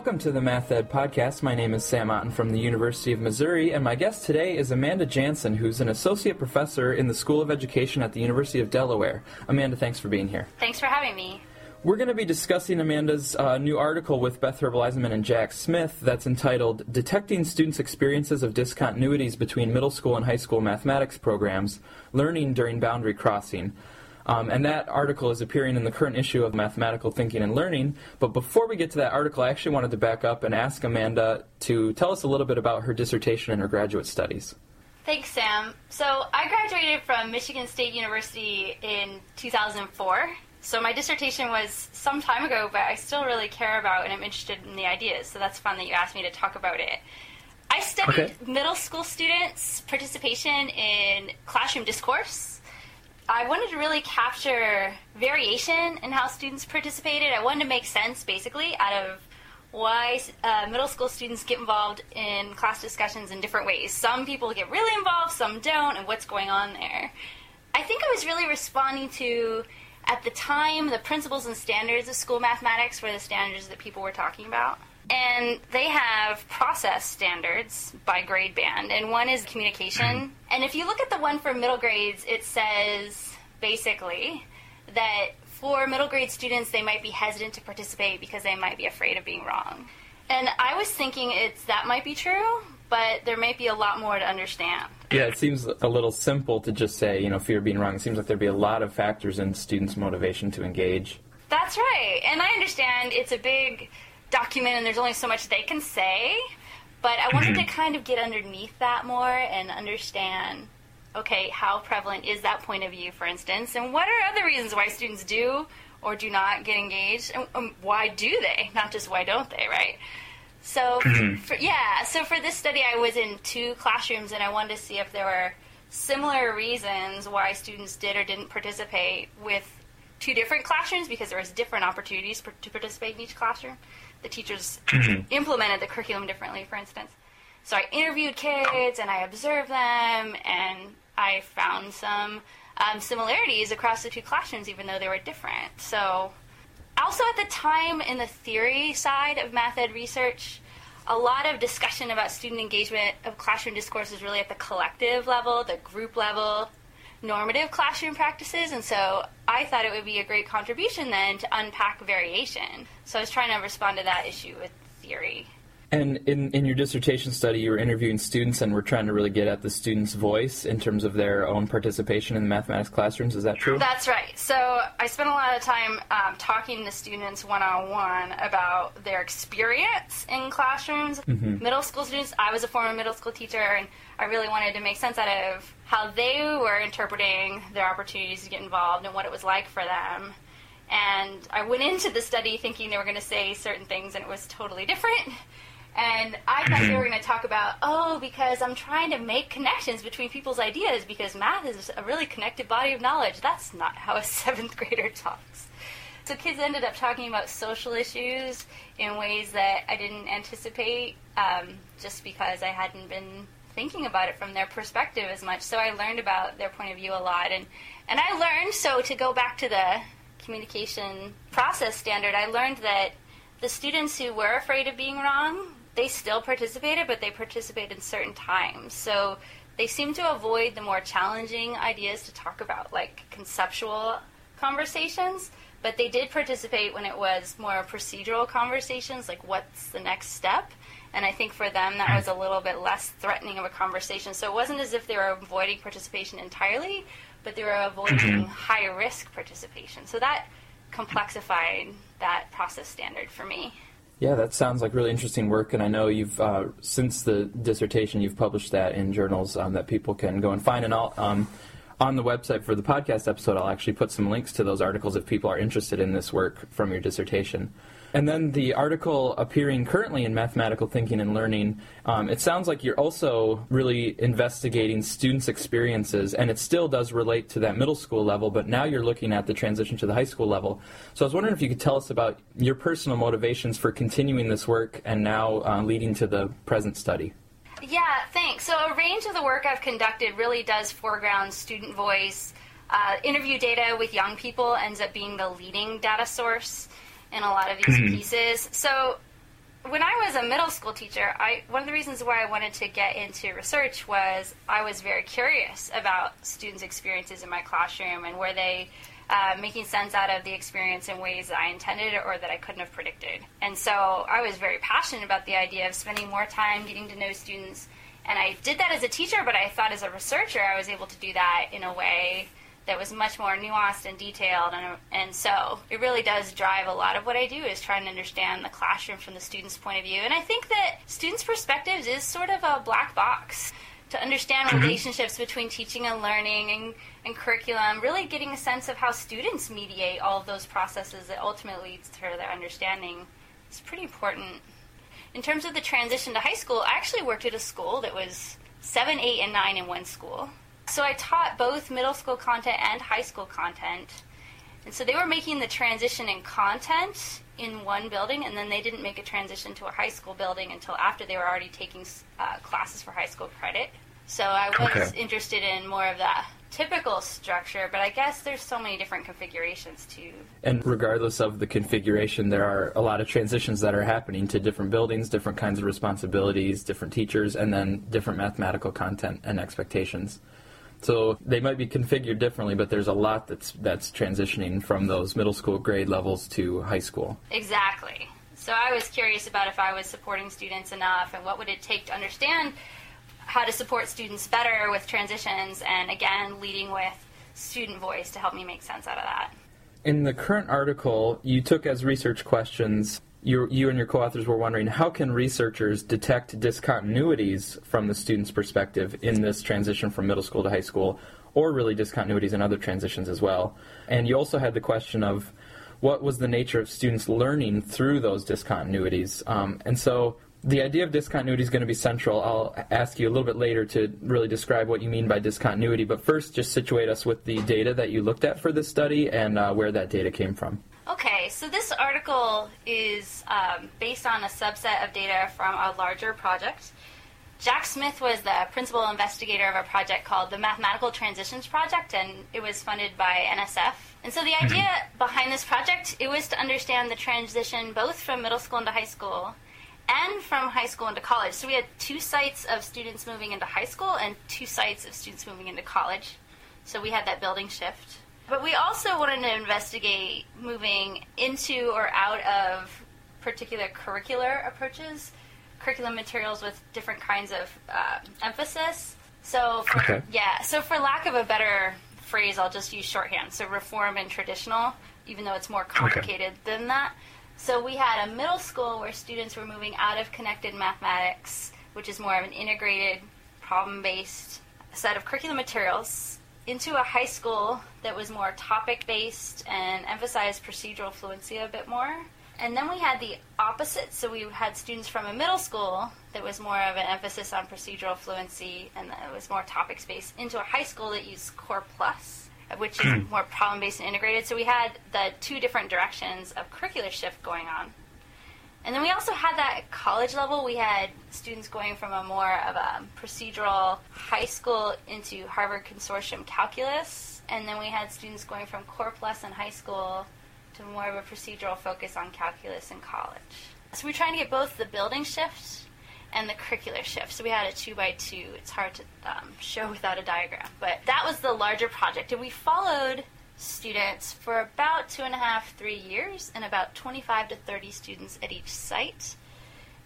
Welcome to the Math Ed Podcast. My name is Sam Otten from the University of Missouri, and my guest today is Amanda Jansen, who's an associate professor in the School of Education at the University of Delaware. Amanda, thanks for being here. Thanks for having me. We're going to be discussing Amanda's uh, new article with Beth Herbel-Eisenmann and Jack Smith that's entitled Detecting Students' Experiences of Discontinuities Between Middle School and High School Mathematics Programs Learning During Boundary Crossing. Um, and that article is appearing in the current issue of Mathematical Thinking and Learning. But before we get to that article, I actually wanted to back up and ask Amanda to tell us a little bit about her dissertation and her graduate studies. Thanks, Sam. So, I graduated from Michigan State University in 2004. So, my dissertation was some time ago, but I still really care about and I'm interested in the ideas. So, that's fun that you asked me to talk about it. I studied Okay. middle school students' participation in classroom discourse. I wanted to really capture variation in how students participated. I wanted to make sense, basically, out of why uh, middle school students get involved in class discussions in different ways. Some people get really involved, some don't, and what's going on there. I think I was really responding to, at the time, the principles and standards of school mathematics were the standards that people were talking about. And they have process standards by grade band, and one is communication. Mm-hmm. And if you look at the one for middle grades, it says basically that for middle grade students, they might be hesitant to participate because they might be afraid of being wrong. And I was thinking it's that might be true, but there might be a lot more to understand. Yeah, it seems a little simple to just say, you know, fear of being wrong. It seems like there'd be a lot of factors in students' motivation to engage. That's right. And I understand it's a big document and there's only so much they can say, but I wanted to kind of get underneath that more and understand okay, how prevalent is that point of view, for instance, and what are other reasons why students do or do not get engaged, and um, why do they, not just why don't they, right? So, for, yeah, so for this study, I was in two classrooms and I wanted to see if there were similar reasons why students did or didn't participate with two different classrooms because there was different opportunities per, to participate in each classroom. The teachers implemented the curriculum differently, for instance. So I interviewed kids and I observed them and I found some um, similarities across the two classrooms, even though they were different. So also at the time in the theory side of math ed research a lot of discussion about student engagement of classroom discourse is really at the collective level the group level normative classroom practices and so i thought it would be a great contribution then to unpack variation. So i was trying to respond to that issue with theory And in, in your dissertation study, you were interviewing students and were trying to really get at the students' voice in terms of their own participation in the mathematics classrooms. Is that true? That's right. So I spent a lot of time um, talking to students one on one about their experience in classrooms. Middle school students, I was a former middle school teacher, and I really wanted to make sense out of how they were interpreting their opportunities to get involved and what it was like for them. And I went into the study thinking they were going to say certain things, and it was totally different. And I thought they were going to talk about, oh, because I'm trying to make connections between people's ideas because math is a really connected body of knowledge. That's not how a seventh grader talks. So kids ended up talking about social issues in ways that I didn't anticipate um, just because I hadn't been thinking about it from their perspective as much. So I learned about their point of view a lot. And, and I learned, so to go back to the communication process standard, I learned that the students who were afraid of being wrong, they still participated, but they participated in certain times. So they seemed to avoid the more challenging ideas to talk about, like conceptual conversations. But they did participate when it was more procedural conversations, like what's the next step. And I think for them that was a little bit less threatening of a conversation. So it wasn't as if they were avoiding participation entirely, but they were avoiding mm-hmm. high risk participation. So that complexified that process standard for me. Yeah, that sounds like really interesting work, and I know you've uh, since the dissertation you've published that in journals um, that people can go and find. And I'll um, on the website for the podcast episode, I'll actually put some links to those articles if people are interested in this work from your dissertation. And then the article appearing currently in Mathematical Thinking and Learning, um, it sounds like you're also really investigating students' experiences, and it still does relate to that middle school level, but now you're looking at the transition to the high school level. So I was wondering if you could tell us about your personal motivations for continuing this work and now uh, leading to the present study. Yeah, thanks. So a range of the work I've conducted really does foreground student voice. Uh, interview data with young people ends up being the leading data source in a lot of these mm-hmm. pieces. So when I was a middle school teacher, I one of the reasons why I wanted to get into research was I was very curious about students' experiences in my classroom and were they uh, making sense out of the experience in ways that I intended or that I couldn't have predicted. And so I was very passionate about the idea of spending more time getting to know students. And I did that as a teacher, but I thought as a researcher I was able to do that in a way that was much more nuanced and detailed and, and so it really does drive a lot of what i do is trying to understand the classroom from the student's point of view. And i think that students perspectives is sort of a black box to understand mm-hmm. relationships between teaching and learning and, and curriculum really getting a sense of how students mediate all of those processes that ultimately leads to their understanding is pretty important. In terms of the transition to high school i actually worked at a school that was 7 8 and 9 in one school so I taught both middle school content and high school content. And so they were making the transition in content in one building, and then they didn't make a transition to a high school building until after they were already taking uh, classes for high school credit. So I was okay. interested in more of that typical structure, but I guess there's so many different configurations too. And regardless of the configuration, there are a lot of transitions that are happening to different buildings, different kinds of responsibilities, different teachers, and then different mathematical content and expectations. So they might be configured differently, but there's a lot that's that's transitioning from those middle school grade levels to high school. Exactly. So I was curious about if I was supporting students enough and what would it take to understand how to support students better with transitions and again leading with student voice to help me make sense out of that. In the current article, you took as research questions you, you and your co-authors were wondering how can researchers detect discontinuities from the student's perspective in this transition from middle school to high school, or really discontinuities in other transitions as well. And you also had the question of what was the nature of students learning through those discontinuities. Um, and so the idea of discontinuity is going to be central. I'll ask you a little bit later to really describe what you mean by discontinuity, but first just situate us with the data that you looked at for this study and uh, where that data came from. Okay, so this article is um, based on a subset of data from a larger project. Jack Smith was the principal investigator of a project called the Mathematical Transitions Project, and it was funded by NSF. And so the mm-hmm. idea behind this project it was to understand the transition both from middle school into high school and from high school into college. So we had two sites of students moving into high school and two sites of students moving into college. So we had that building shift. But we also wanted to investigate moving into or out of particular curricular approaches, curriculum materials with different kinds of uh, emphasis. So, for, okay. yeah, so for lack of a better phrase, I'll just use shorthand. So, reform and traditional, even though it's more complicated okay. than that. So, we had a middle school where students were moving out of connected mathematics, which is more of an integrated, problem based set of curriculum materials into a high school that was more topic based and emphasized procedural fluency a bit more. And then we had the opposite, so we had students from a middle school that was more of an emphasis on procedural fluency and it was more topic based, into a high school that used Core Plus, which is more problem based and integrated. So we had the two different directions of curricular shift going on. And then we also had that at college level. We had students going from a more of a procedural high school into Harvard Consortium calculus. And then we had students going from Core Plus in high school to more of a procedural focus on calculus in college. So we're trying to get both the building shift and the curricular shift. So we had a two by two. It's hard to um, show without a diagram. But that was the larger project. And we followed students for about two and a half, three years, and about 25 to 30 students at each site.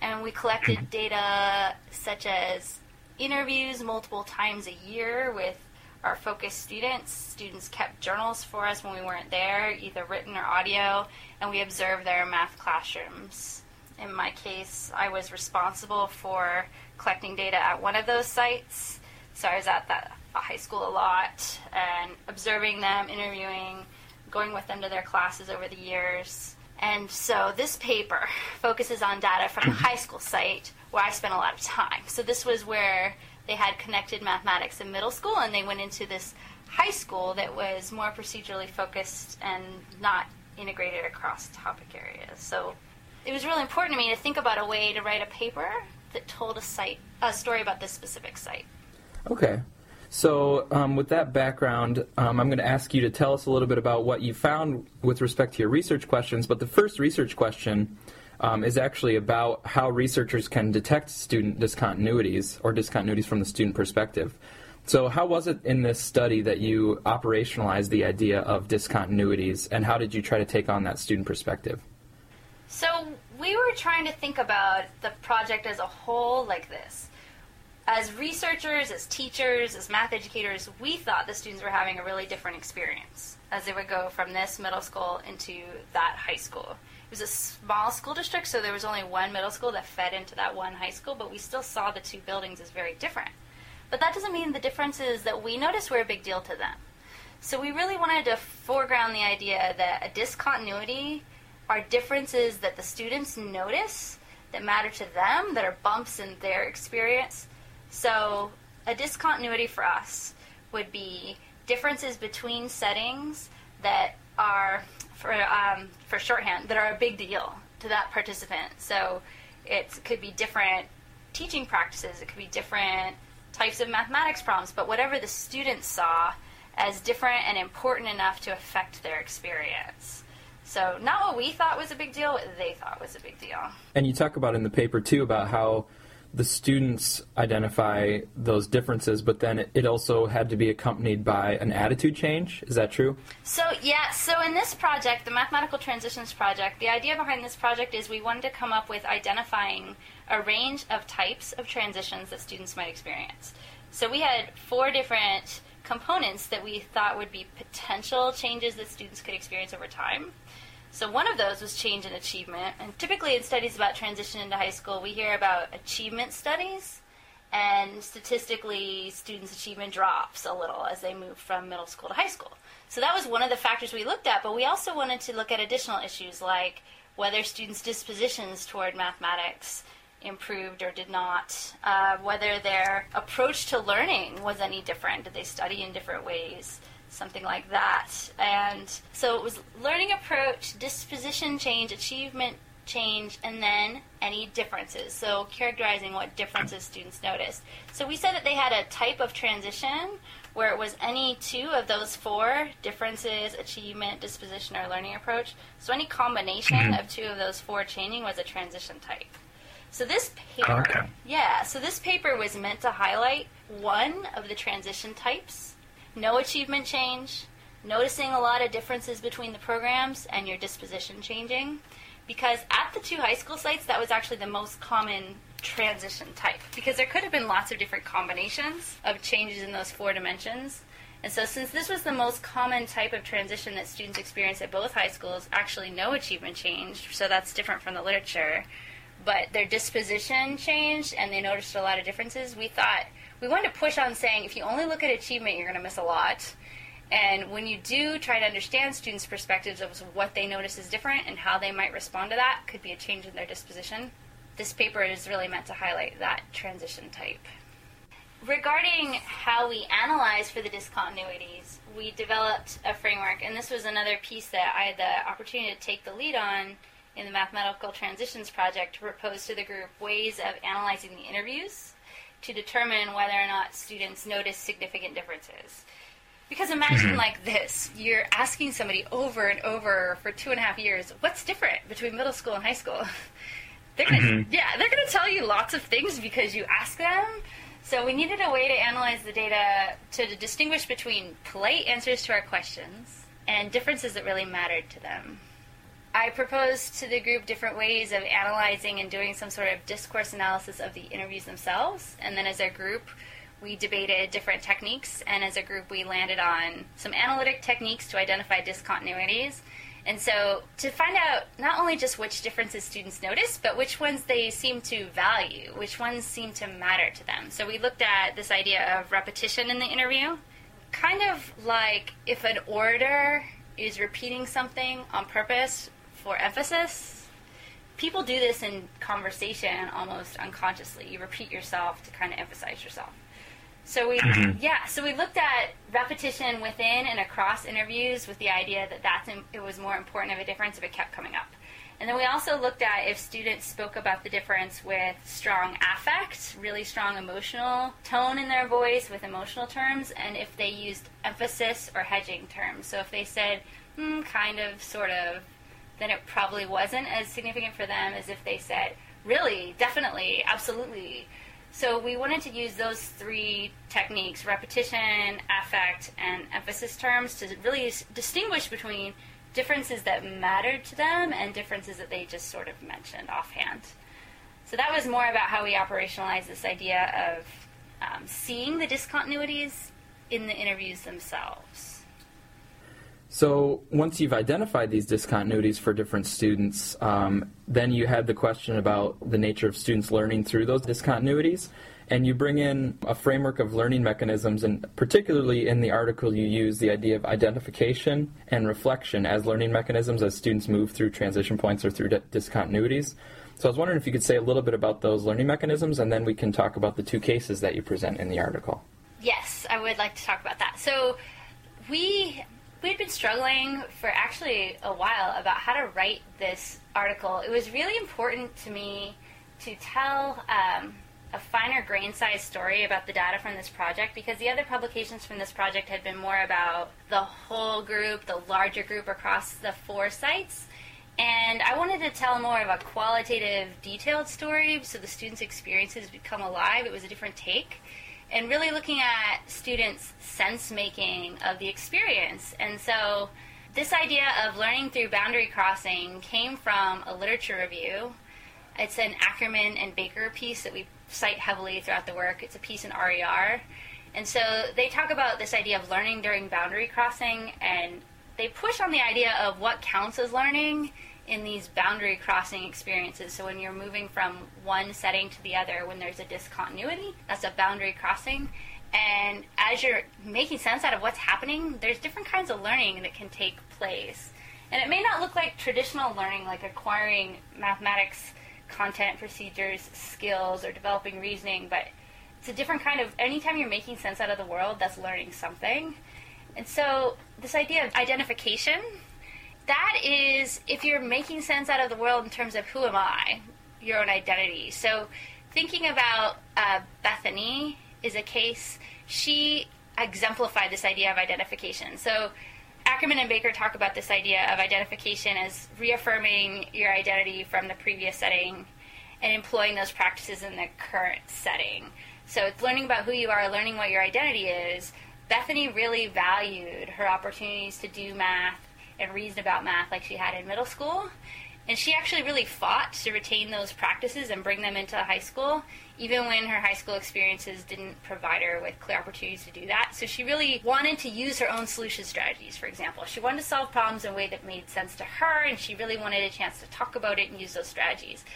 And we collected mm-hmm. data such as interviews multiple times a year with our focus students. Students kept journals for us when we weren't there, either written or audio, and we observed their math classrooms. In my case, I was responsible for collecting data at one of those sites. So I was at that high school a lot and observing them, interviewing, going with them to their classes over the years. And so this paper focuses on data from the mm-hmm. high school site where I spent a lot of time. So this was where they had connected mathematics in middle school, and they went into this high school that was more procedurally focused and not integrated across topic areas. So it was really important to me to think about a way to write a paper that told a site a story about this specific site. Okay. So, um, with that background, um, I'm going to ask you to tell us a little bit about what you found with respect to your research questions. But the first research question um, is actually about how researchers can detect student discontinuities or discontinuities from the student perspective. So, how was it in this study that you operationalized the idea of discontinuities, and how did you try to take on that student perspective? So, we were trying to think about the project as a whole like this as researchers, as teachers, as math educators, we thought the students were having a really different experience as they would go from this middle school into that high school. It was a small school district, so there was only one middle school that fed into that one high school, but we still saw the two buildings as very different. But that doesn't mean the differences that we noticed were a big deal to them. So we really wanted to foreground the idea that a discontinuity are differences that the students notice that matter to them, that are bumps in their experience so a discontinuity for us would be differences between settings that are, for, um, for shorthand, that are a big deal to that participant. So it could be different teaching practices, it could be different types of mathematics problems, but whatever the students saw as different and important enough to affect their experience. So not what we thought was a big deal, what they thought was a big deal. And you talk about in the paper too about how the students identify those differences, but then it also had to be accompanied by an attitude change. Is that true? So, yeah, so in this project, the Mathematical Transitions Project, the idea behind this project is we wanted to come up with identifying a range of types of transitions that students might experience. So, we had four different components that we thought would be potential changes that students could experience over time. So one of those was change in achievement. And typically in studies about transition into high school, we hear about achievement studies. And statistically, students' achievement drops a little as they move from middle school to high school. So that was one of the factors we looked at, but we also wanted to look at additional issues like whether students' dispositions toward mathematics improved or did not, uh, whether their approach to learning was any different, did they study in different ways, something like that. And so it was learning approach, disposition change, achievement change, and then any differences. So characterizing what differences students noticed. So we said that they had a type of transition where it was any two of those four differences, achievement, disposition, or learning approach. So any combination mm-hmm. of two of those four changing was a transition type. So this paper, okay. yeah, so this paper was meant to highlight one of the transition types no achievement change, noticing a lot of differences between the programs, and your disposition changing. Because at the two high school sites, that was actually the most common transition type. Because there could have been lots of different combinations of changes in those four dimensions. And so, since this was the most common type of transition that students experience at both high schools, actually no achievement change, so that's different from the literature, but their disposition changed and they noticed a lot of differences, we thought we wanted to push on saying if you only look at achievement, you're going to miss a lot. And when you do try to understand students' perspectives of what they notice is different and how they might respond to that, could be a change in their disposition. This paper is really meant to highlight that transition type. Regarding how we analyze for the discontinuities, we developed a framework, and this was another piece that I had the opportunity to take the lead on in the Mathematical Transitions Project to propose to the group ways of analyzing the interviews to determine whether or not students notice significant differences. Because imagine mm-hmm. like this you're asking somebody over and over for two and a half years, what's different between middle school and high school? they're gonna, mm-hmm. Yeah, they're going to tell you lots of things because you ask them. So we needed a way to analyze the data to distinguish between polite answers to our questions and differences that really mattered to them. I proposed to the group different ways of analyzing and doing some sort of discourse analysis of the interviews themselves. And then as a group, we debated different techniques. And as a group, we landed on some analytic techniques to identify discontinuities. And so to find out not only just which differences students notice, but which ones they seem to value, which ones seem to matter to them. So we looked at this idea of repetition in the interview, kind of like if an orator is repeating something on purpose for emphasis. People do this in conversation almost unconsciously. You repeat yourself to kind of emphasize yourself. So we, mm-hmm. yeah, so we looked at repetition within and across interviews with the idea that that's it was more important of a difference if it kept coming up. And then we also looked at if students spoke about the difference with strong affect, really strong emotional tone in their voice with emotional terms, and if they used emphasis or hedging terms. So if they said, hmm, kind of, sort of, then it probably wasn't as significant for them as if they said, really, definitely, absolutely. So we wanted to use those three techniques repetition, affect, and emphasis terms to really distinguish between differences that mattered to them and differences that they just sort of mentioned offhand. So that was more about how we operationalized this idea of um, seeing the discontinuities in the interviews themselves. So once you've identified these discontinuities for different students, um, then you had the question about the nature of students learning through those discontinuities. And you bring in a framework of learning mechanisms, and particularly in the article, you use the idea of identification and reflection as learning mechanisms as students move through transition points or through discontinuities. So I was wondering if you could say a little bit about those learning mechanisms, and then we can talk about the two cases that you present in the article. Yes, I would like to talk about that. So we we'd been struggling for actually a while about how to write this article. It was really important to me to tell um, a finer grain size story about the data from this project because the other publications from this project had been more about the whole group, the larger group across the four sites. And I wanted to tell more of a qualitative, detailed story so the students' experiences become alive. It was a different take and really looking at students' sense making of the experience. And so, this idea of learning through boundary crossing came from a literature review. It's an Akkerman and Bakker piece that we cite heavily throughout the work. It's a piece in RER. And so they talk about this idea of learning during boundary crossing, and they push on the idea of what counts as learning in these boundary crossing experiences. So when you're moving from one setting to the other, when there's a discontinuity, that's a boundary crossing. And as you're making sense out of what's happening, there's different kinds of learning that can take place. And it may not look like traditional learning, like acquiring mathematics content, procedures, skills, or developing reasoning, but it's a different kind of, anytime you're making sense out of the world, that's learning something. And so, this idea of identification that is if you're making sense out of the world in terms of who am I, your own identity. So thinking about uh, Bethany is a case, she exemplified this idea of identification. So Akkerman and Bakker talk about this idea of identification as reaffirming your identity from the previous setting and employing those practices in the current setting. So it's learning about who you are, learning what your identity is. Bethany really valued her opportunities to do math and reason about math like she had in middle school. And she actually really fought to retain those practices and bring them into high school, even when her high school experiences didn't provide her with clear opportunities to do that. So she really wanted to use her own solution strategies, for example. She wanted to solve problems in a way that made sense to her, and she really wanted a chance to talk about it and use those strategies.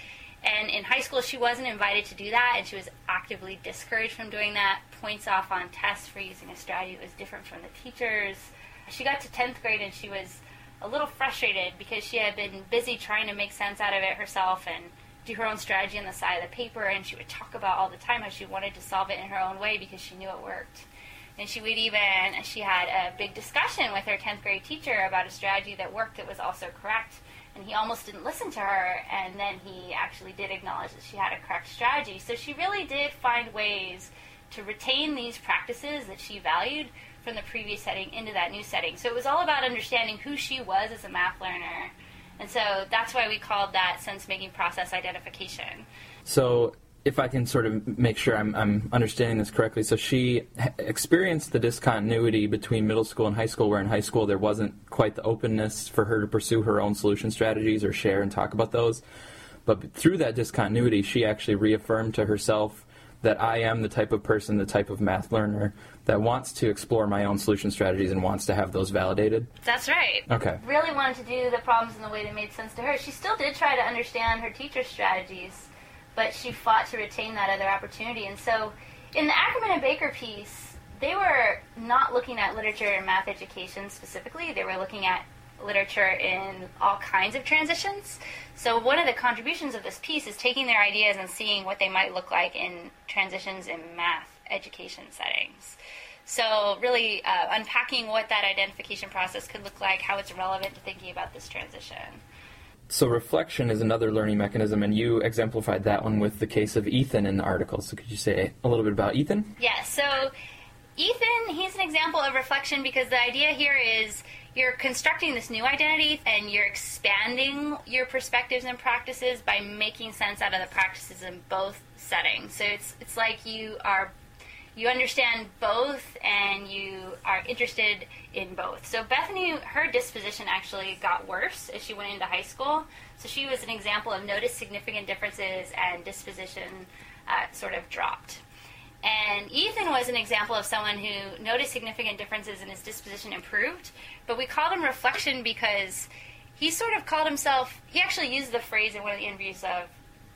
And in high school, she wasn't invited to do that, and she was actively discouraged from doing that. Points off on tests for using a strategy that was different from the teachers. She got to 10th grade and she was a little frustrated because she had been busy trying to make sense out of it herself and do her own strategy on the side of the paper, and she would talk about all the time how she wanted to solve it in her own way because she knew it worked. And she would even, she had a big discussion with her 10th grade teacher about a strategy that worked that was also correct. And he almost didn't listen to her, and then he actually did acknowledge that she had a correct strategy. So she really did find ways to retain these practices that she valued from the previous setting into that new setting. So it was all about understanding who she was as a math learner. And so that's why we called that sense making process identification. So if I can sort of make sure I'm, I'm understanding this correctly, so she experienced the discontinuity between middle school and high school, where in high school there wasn't quite the openness for her to pursue her own solution strategies or share and talk about those. But through that discontinuity, she actually reaffirmed to herself that I am the type of person, the type of math learner that wants to explore my own solution strategies and wants to have those validated? That's right. Okay. Really wanted to do the problems in the way that made sense to her. She still did try to understand her teacher's strategies, but she fought to retain that other opportunity. And so in the Akkerman and Bakker piece, they were not looking at literature and math education specifically. They were looking at literature in all kinds of transitions. So one of the contributions of this piece is taking their ideas and seeing what they might look like in transitions in math education settings. So really uh, unpacking what that identification process could look like, how it's relevant to thinking about this transition. So reflection is another learning mechanism, and you exemplified that one with the case of Ethan in the article. So could you say a little bit about Ethan? Yeah. So Ethan, he's an example of reflection because the idea here is you're constructing this new identity and you're expanding your perspectives and practices by making sense out of the practices in both settings. So it's it's like you are you understand both and you are interested in both. So Bethany, her disposition actually got worse as she went into high school. So she was an example of noticed significant differences and disposition uh, sort of dropped. And Ethan was an example of someone who noticed significant differences and his disposition improved. But we called him reflection because he sort of called himself, he actually used the phrase in one of the interviews of,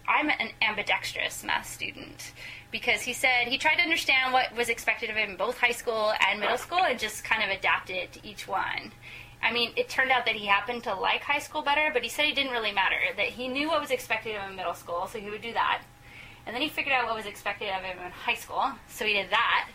I'm an ambidextrous math student because he said he tried to understand what was expected of him in both high school and middle school and just kind of adapted to each one. I mean, it turned out that he happened to like high school better, but he said it didn't really matter. That he knew what was expected of him in middle school, so he would do that. And then he figured out what was expected of him in high school, so he did that.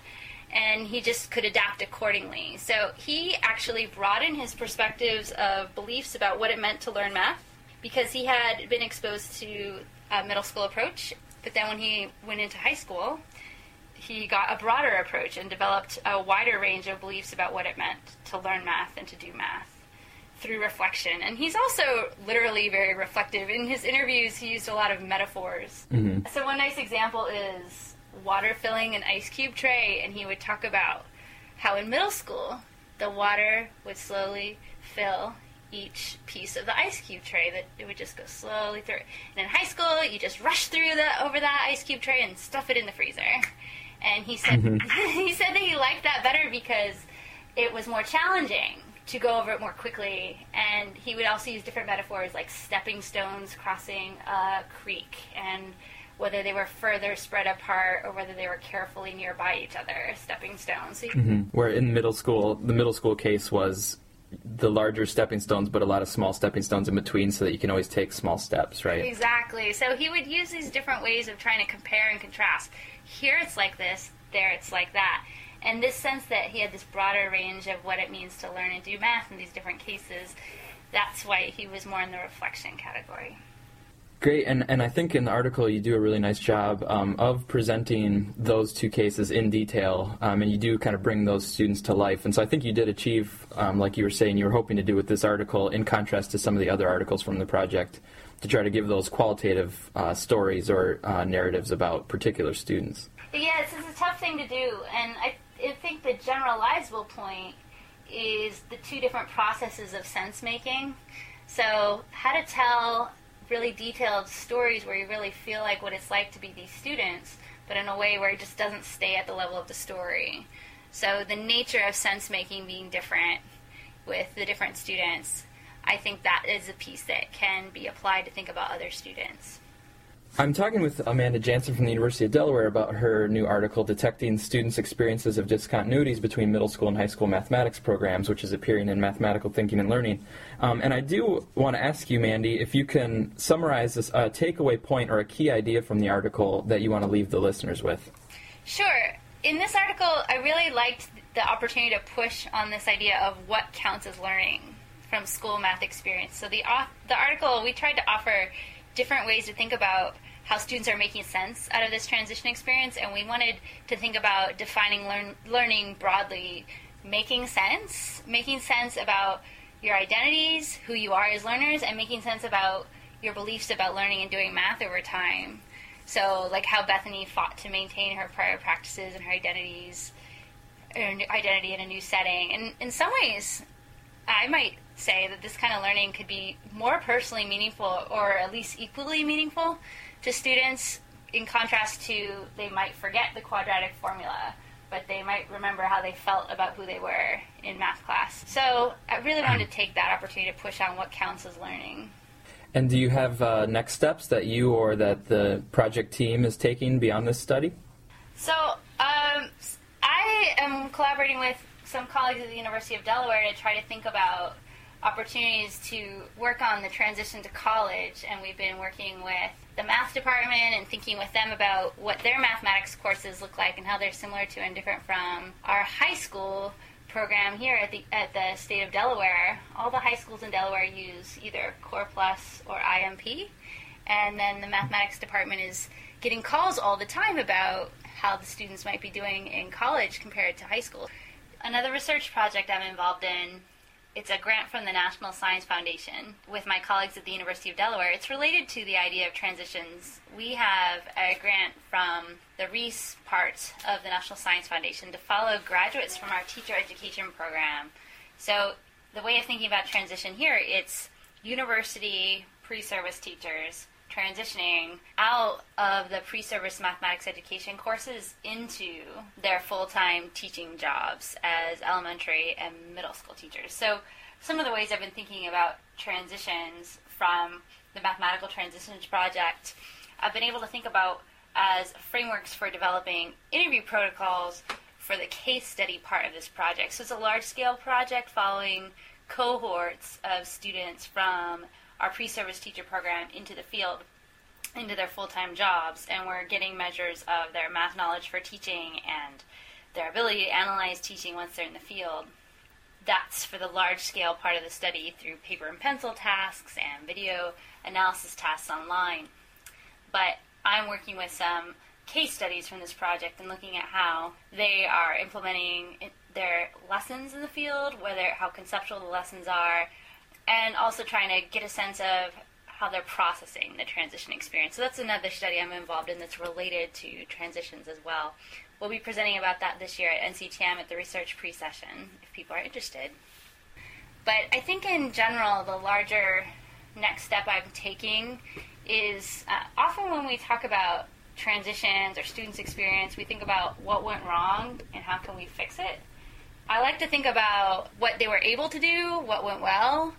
And he just could adapt accordingly. So he actually broadened his perspectives of beliefs about what it meant to learn math because he had been exposed to a middle school approach but then when he went into high school, he got a broader approach and developed a wider range of beliefs about what it meant to learn math and to do math through reflection. And he's also literally very reflective. In his interviews, he used a lot of metaphors. Mm-hmm. So, one nice example is water filling an ice cube tray, and he would talk about how in middle school, the water would slowly fill each piece of the ice cube tray that it would just go slowly through. And in high school, you just rush through the over that ice cube tray and stuff it in the freezer. And he said mm-hmm. he said that he liked that better because it was more challenging to go over it more quickly. And he would also use different metaphors like stepping stones crossing a creek and whether they were further spread apart or whether they were carefully nearby each other, stepping stones. Mm-hmm. Where in middle school, the middle school case was the larger stepping stones, but a lot of small stepping stones in between so that you can always take small steps, right? Exactly. So he would use these different ways of trying to compare and contrast. Here it's like this, there it's like that. And this sense that he had this broader range of what it means to learn and do math in these different cases, that's why he was more in the reflection category. Great, and, and I think in the article you do a really nice job um, of presenting those two cases in detail, um, and you do kind of bring those students to life. And so I think you did achieve, um, like you were saying, you were hoping to do with this article, in contrast to some of the other articles from the project, to try to give those qualitative uh, stories or uh, narratives about particular students. Yeah, it's, it's a tough thing to do, and I, I think the generalizable point is the two different processes of sense making. So, how to tell really detailed stories where you really feel like what it's like to be these students, but in a way where it just doesn't stay at the level of the story. So the nature of sense making being different with the different students, I think that is a piece that can be applied to think about other students. I'm talking with Amanda Jansen from the University of Delaware about her new article, Detecting Students' Experiences of Discontinuities Between Middle School and High School Mathematics Programs, which is appearing in Mathematical Thinking and Learning. Um, and I do want to ask you, Mandy, if you can summarize this takeaway point or a key idea from the article that you want to leave the listeners with. Sure. In this article, I really liked the opportunity to push on this idea of what counts as learning from school math experience. So the, the article, we tried to offer different ways to think about how students are making sense out of this transition experience, and we wanted to think about defining learn, learning broadly, making sense, making sense about your identities, who you are as learners, and making sense about your beliefs about learning and doing math over time. So, like how Bethany fought to maintain her prior practices and her identities, her identity in a new setting. And in some ways, I might say that this kind of learning could be more personally meaningful, or at least equally meaningful, to students in contrast to they might forget the quadratic formula but they might remember how they felt about who they were in math class. So i really wanted to take that opportunity to push on what counts as learning. And do you have uh, next steps that you or that the project team is taking beyond this study? So um, i am collaborating with some colleagues at the university of delaware to try to think about opportunities to work on the transition to college, and we've been working with the math department and thinking with them about what their mathematics courses look like and how they're similar to and different from our high school program here at the at the state of Delaware. All the high schools in Delaware use either Core Plus or IMP, and then the mathematics department is getting calls all the time about how the students might be doing in college compared to high school. Another research project I'm involved in it's a grant from the National Science Foundation with my colleagues at the University of Delaware. It's related to the idea of transitions. We have a grant from the REESE part of the National Science Foundation to follow graduates from our teacher education program. So the way of thinking about transition here, it's university pre-service teachers transitioning out of the pre-service mathematics education courses into their full-time teaching jobs as elementary and middle school teachers. So some of the ways I've been thinking about transitions from the mathematical transitions project, I've been able to think about as frameworks for developing interview protocols for the case study part of this project. So it's a large-scale project following cohorts of students from our pre-service teacher program into the field into their full-time jobs and we're getting measures of their math knowledge for teaching and their ability to analyze teaching once they're in the field. That's for the large scale part of the study through paper and pencil tasks and video analysis tasks online. But i'm working with some case studies from this project and looking at how they are implementing their lessons in the field whether how conceptual the lessons are and also trying to get a sense of how they're processing the transition experience. So that's another study I'm involved in that's related to transitions as well. We'll be presenting about that this year at NCTM at the research pre-session if people are interested. But I think in general, the larger next step I'm taking is uh, often when we talk about transitions or students' experience, we think about what went wrong and how can we fix it. I like to think about what they were able to do, what went well,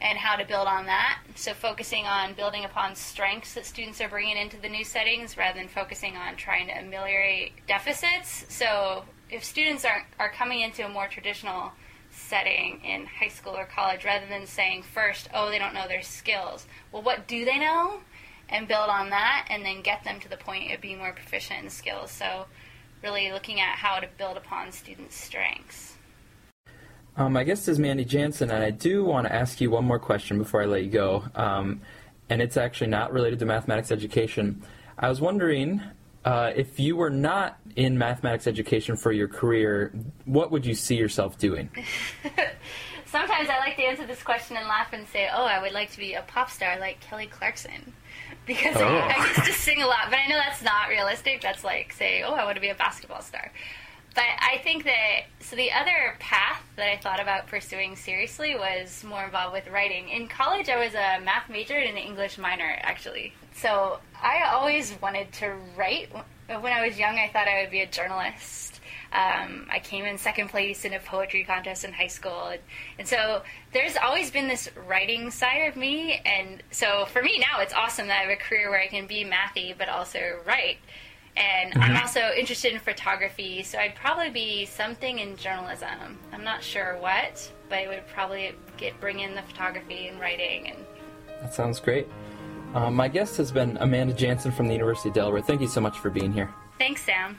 and how to build on that. So, focusing on building upon strengths that students are bringing into the new settings rather than focusing on trying to ameliorate deficits. So, if students are, are coming into a more traditional setting in high school or college, rather than saying first, oh, they don't know their skills, well, what do they know? And build on that and then get them to the point of being more proficient in skills. So, really looking at how to build upon students' strengths. Um, my guest is Mandy Jansen, and I do want to ask you one more question before I let you go. Um, and it's actually not related to mathematics education. I was wondering uh, if you were not in mathematics education for your career, what would you see yourself doing? Sometimes I like to answer this question and laugh and say, "Oh, I would like to be a pop star like Kelly Clarkson." Because oh. I, I used to sing a lot, but I know that's not realistic. That's like say, "Oh, I want to be a basketball star." But I think that so the other path that I thought about pursuing seriously was more involved with writing. In college, I was a math major and an English minor, actually. So I always wanted to write. When I was young, I thought I would be a journalist. Um, I came in second place in a poetry contest in high school. And, and, so there's always been this writing side of me. And so for me now, it's awesome that I have a career where I can be mathy but also write. And mm-hmm. I'm also interested in photography, so I'd probably be something in journalism. I'm not sure what, but it would probably get bring in the photography and writing. And that sounds great. Um, my guest has been Amanda Jansen from the University of Delaware. Thank you so much for being here. Thanks, Sam.